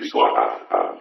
resource 啊啊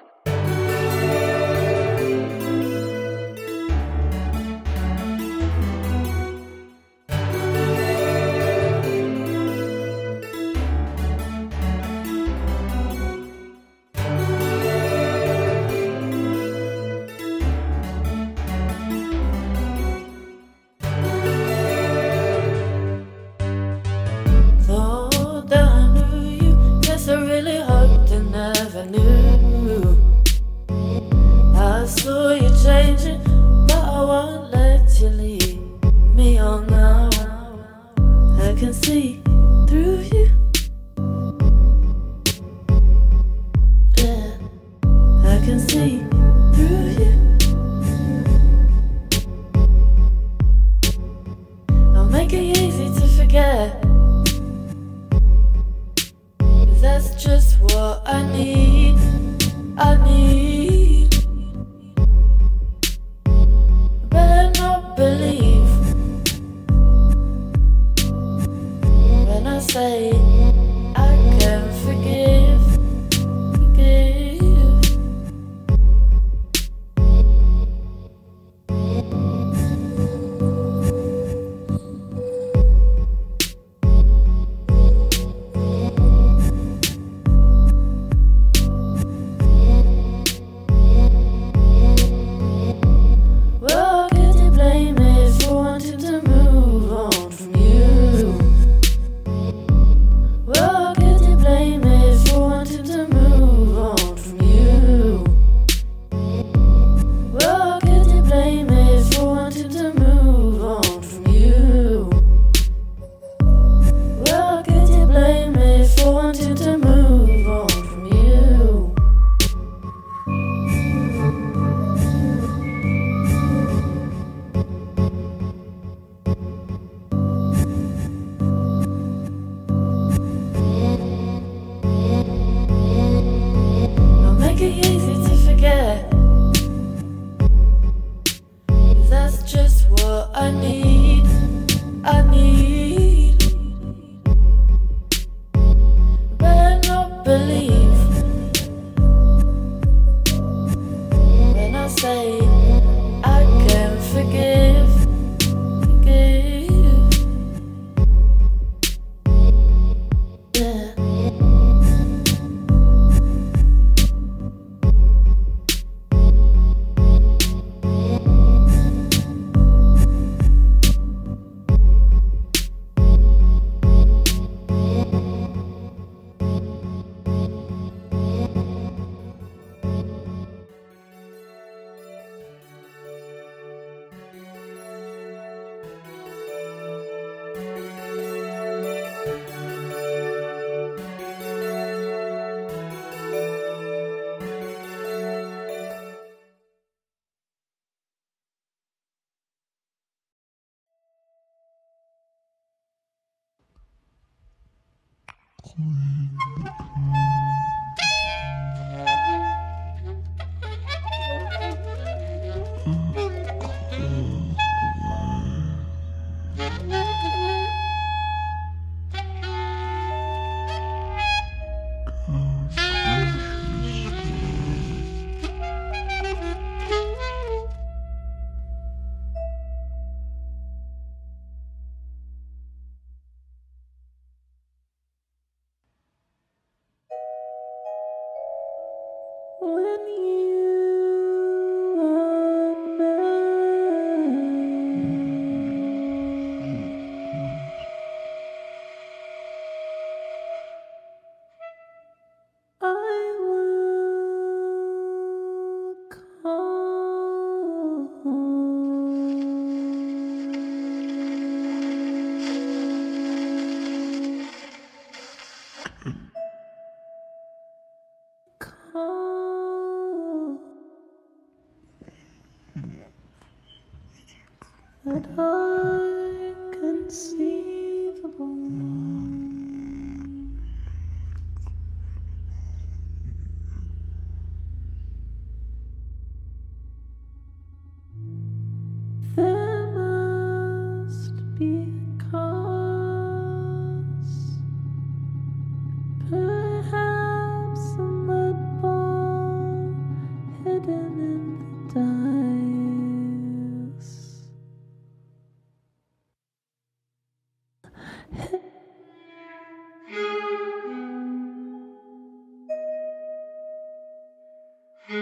corner.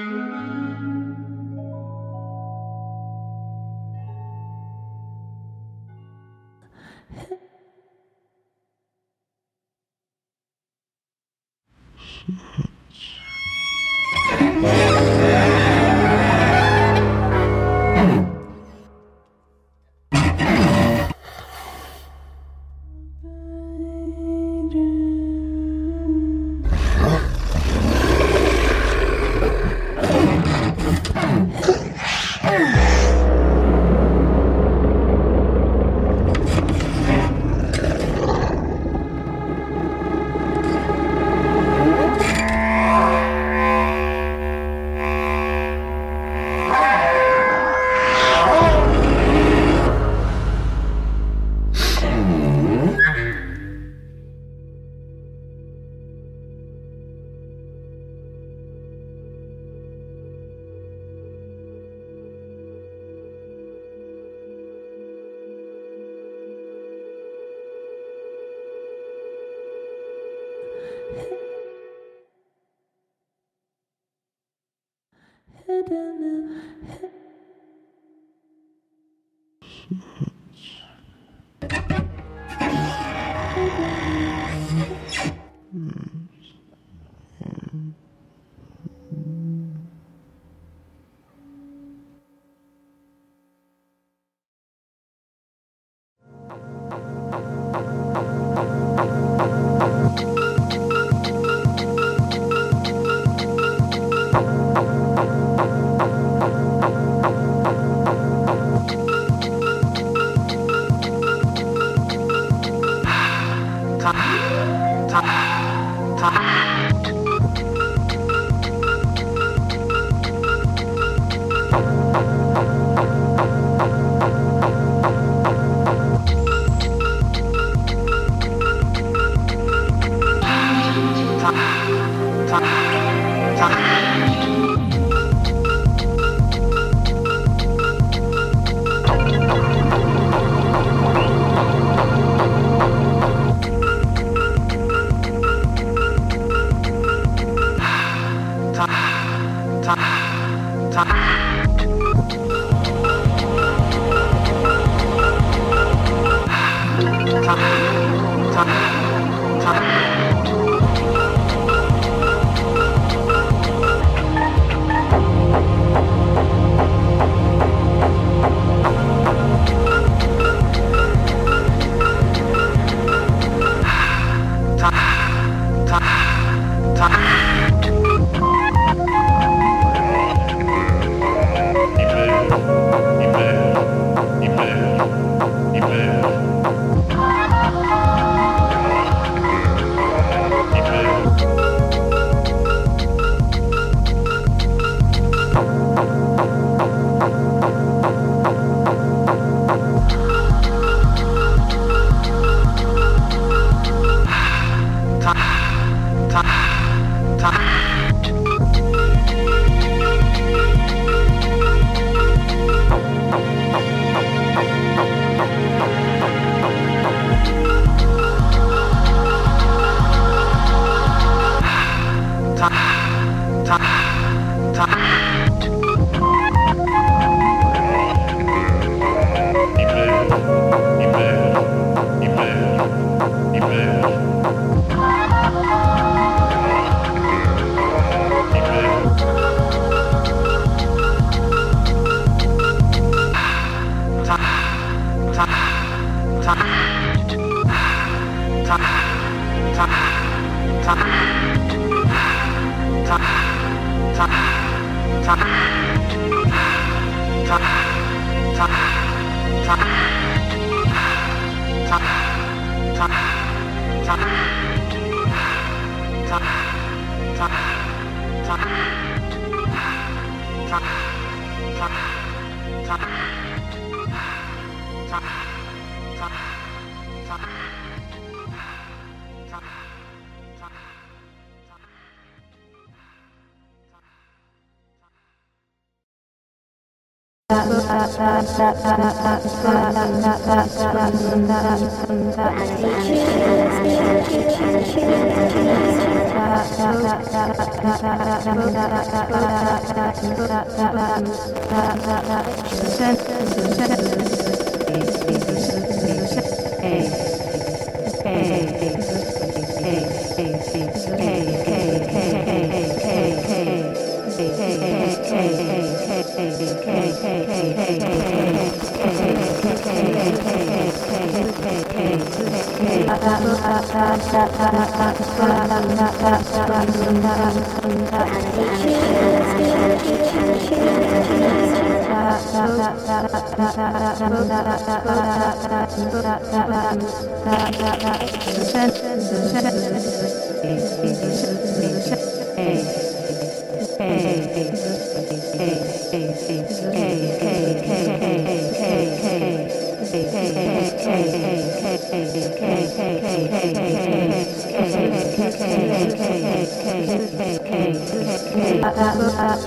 Música Sentences.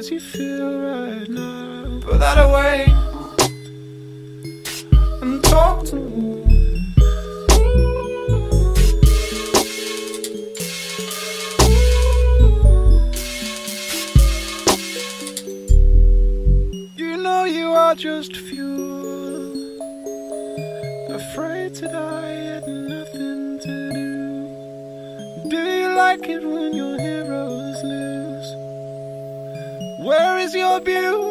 that you feel right now. Put that away and talk to me. You know you are just few. you.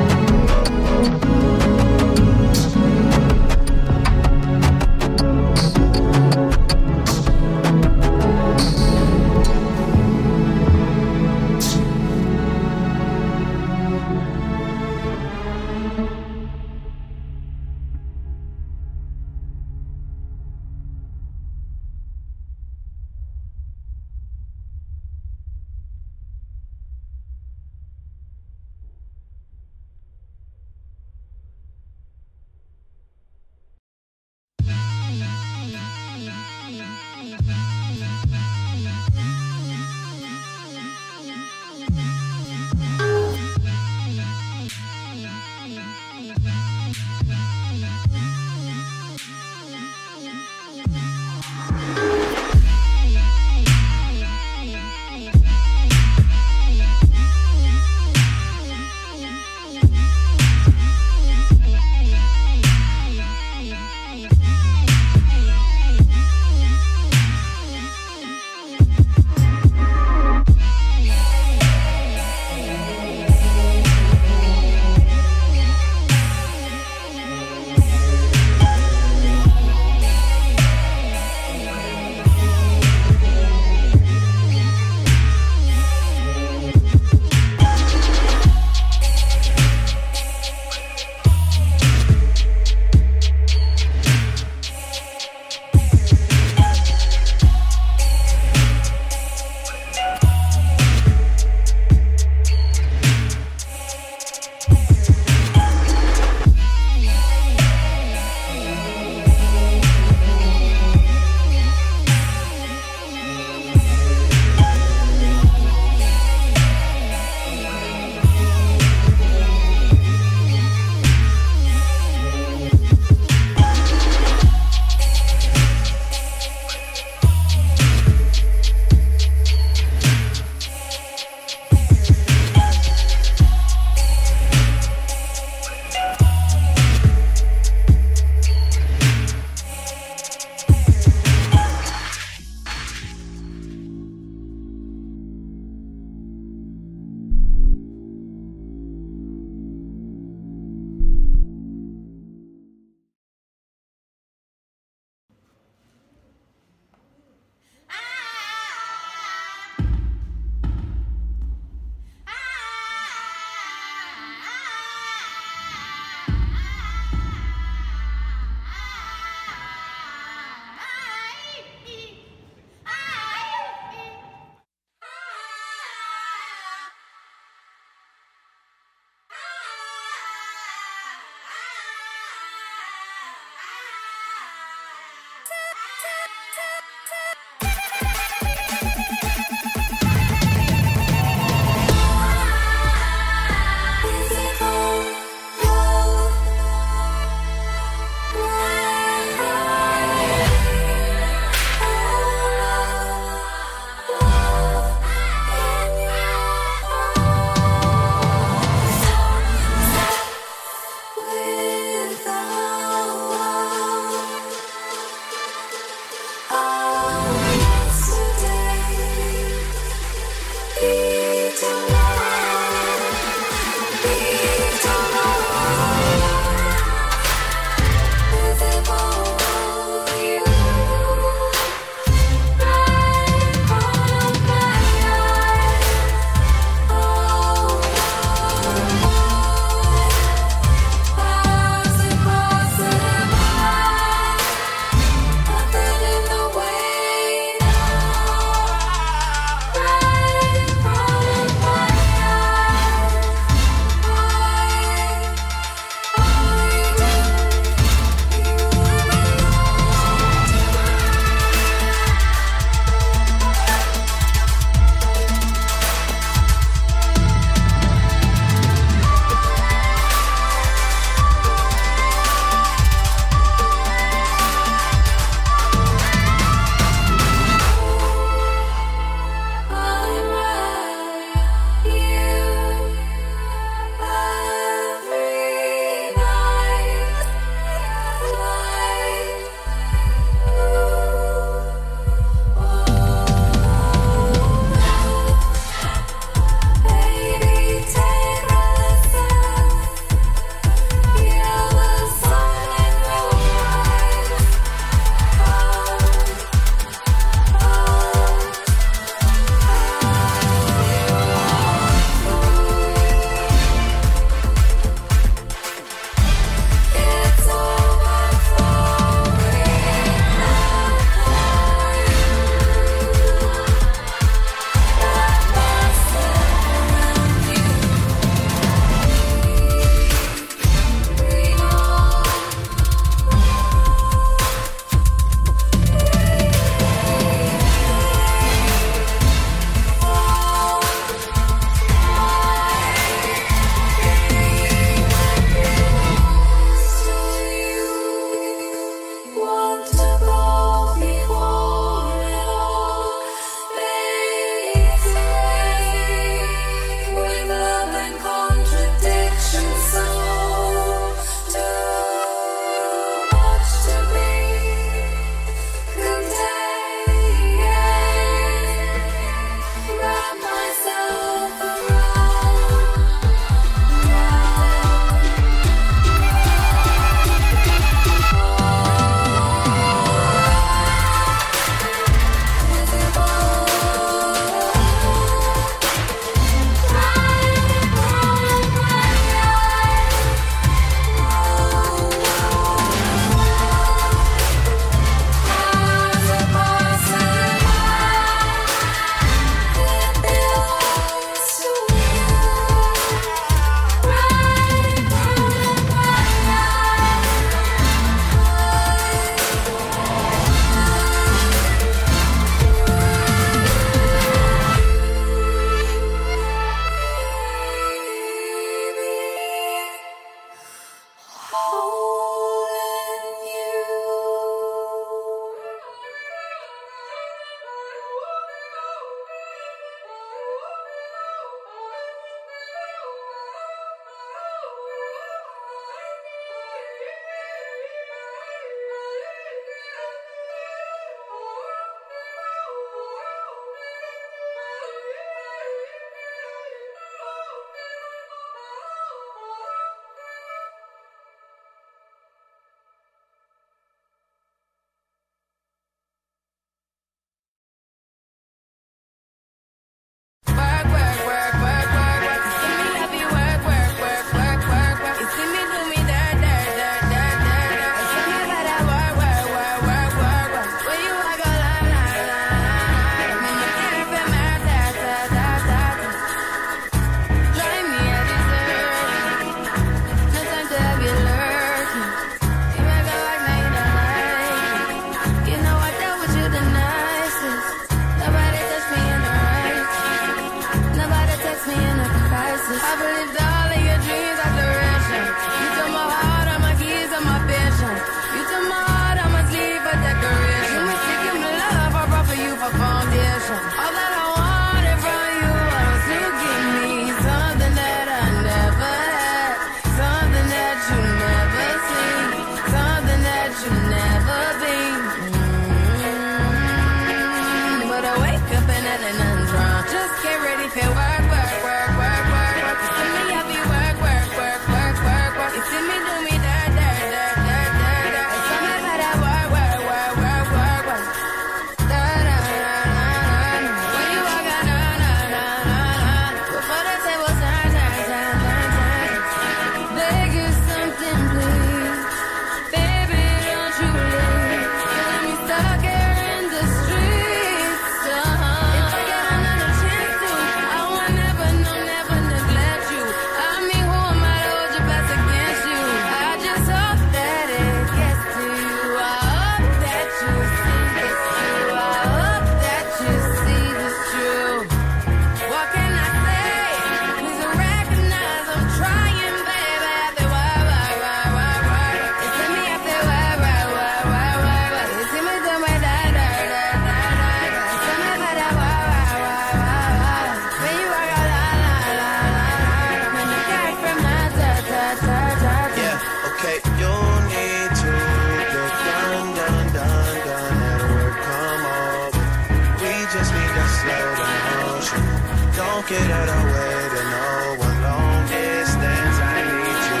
Don't get out of the way to no one long distance. I need you.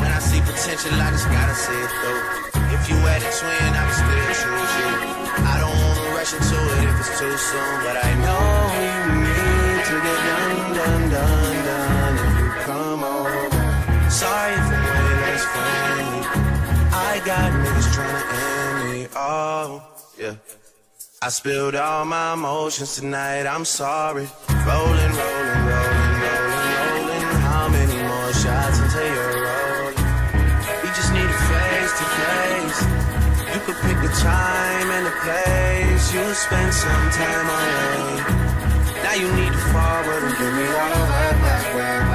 When I see potential, I just gotta see it through. If you had a twin, I would still choose you. I don't wanna rush into it if it's too soon, but I know you need to get done, done, done, done. If you come over, sorry if I'm way less friendly. I got niggas trying to end me. Oh, yeah. I spilled all my emotions tonight, I'm sorry. Rolling, rolling, rolling, rolling, rolling. How many more shots until you're rolling? We just need a face to face. You could pick the time and the place. You'll spend some time away. Now you need to forward and give me all work, work, work,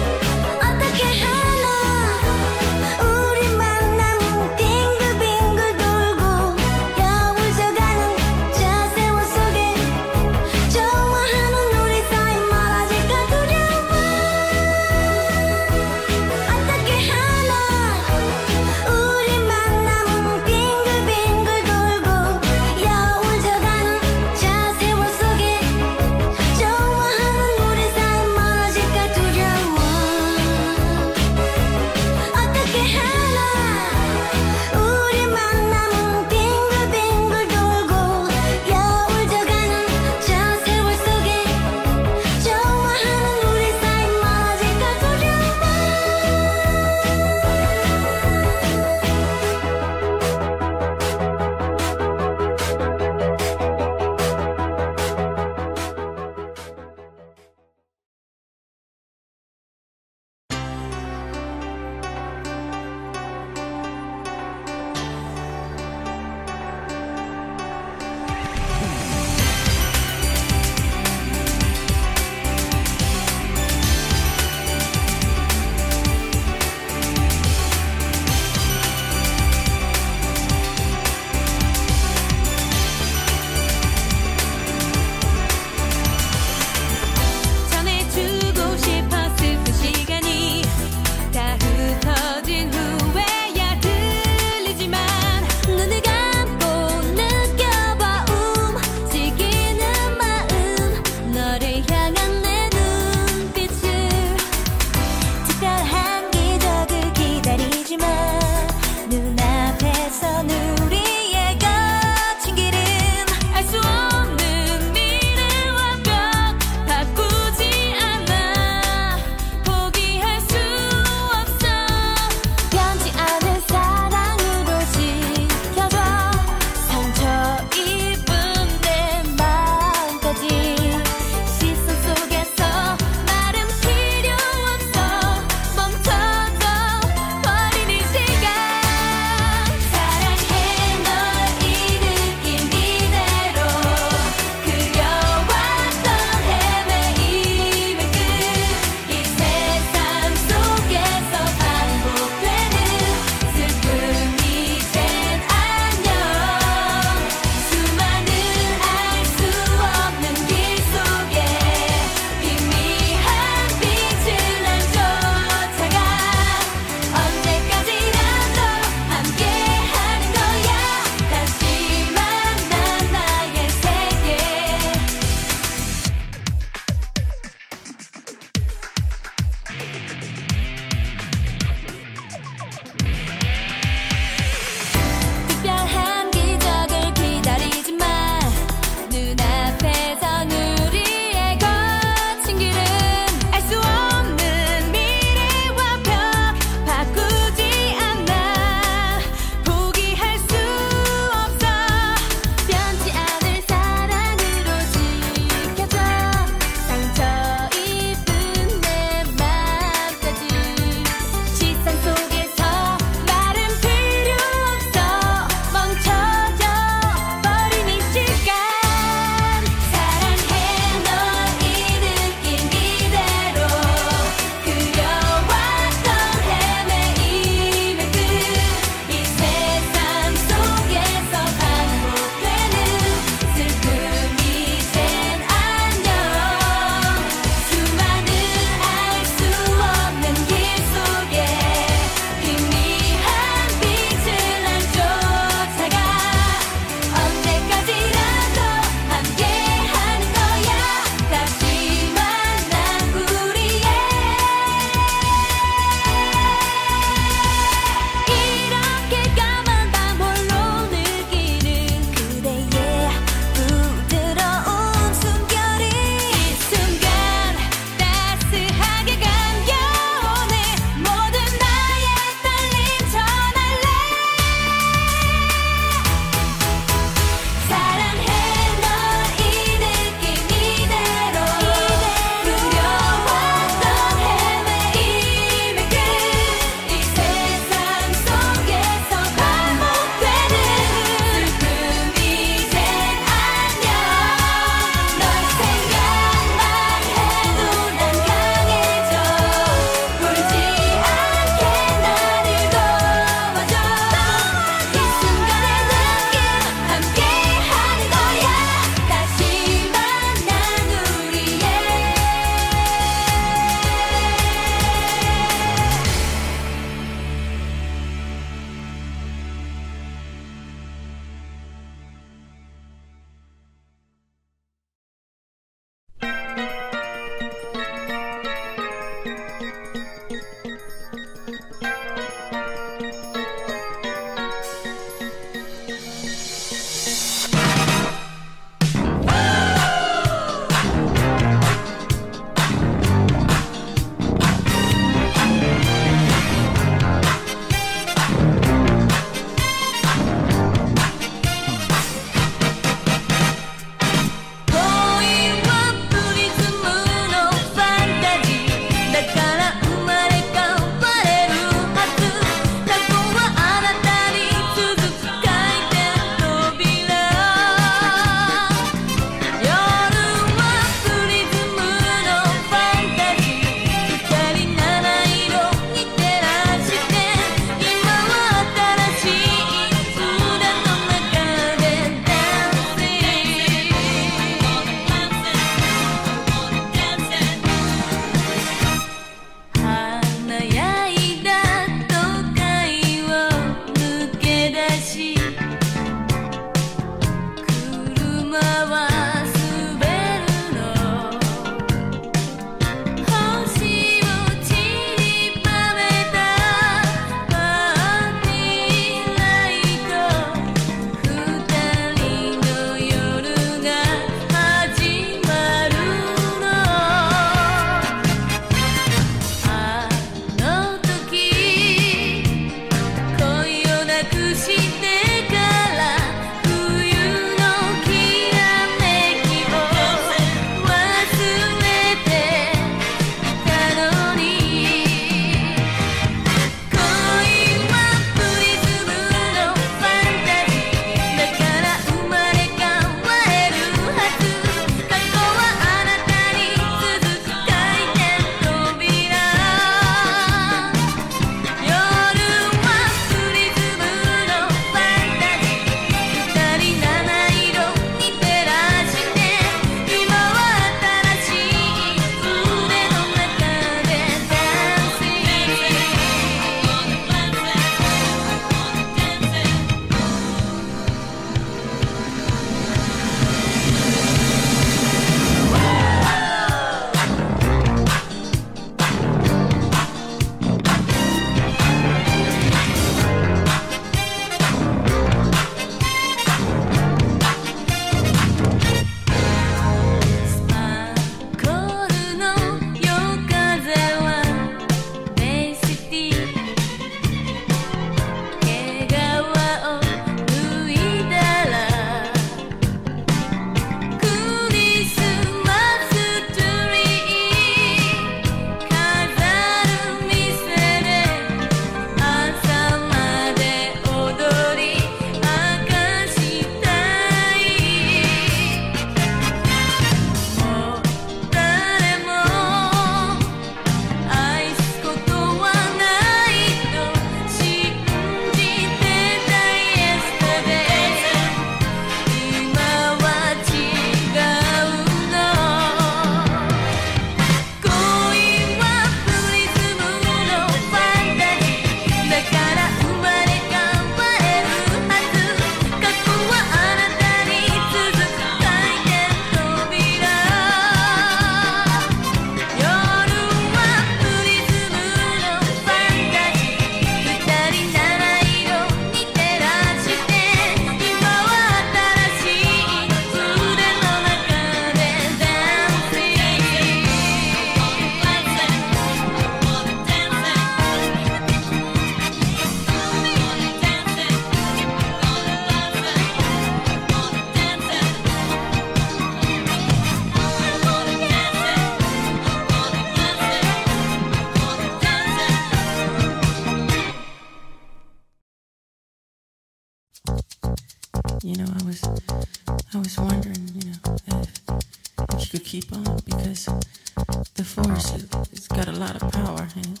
the force, it's got a lot of power, and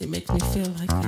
it makes me feel like.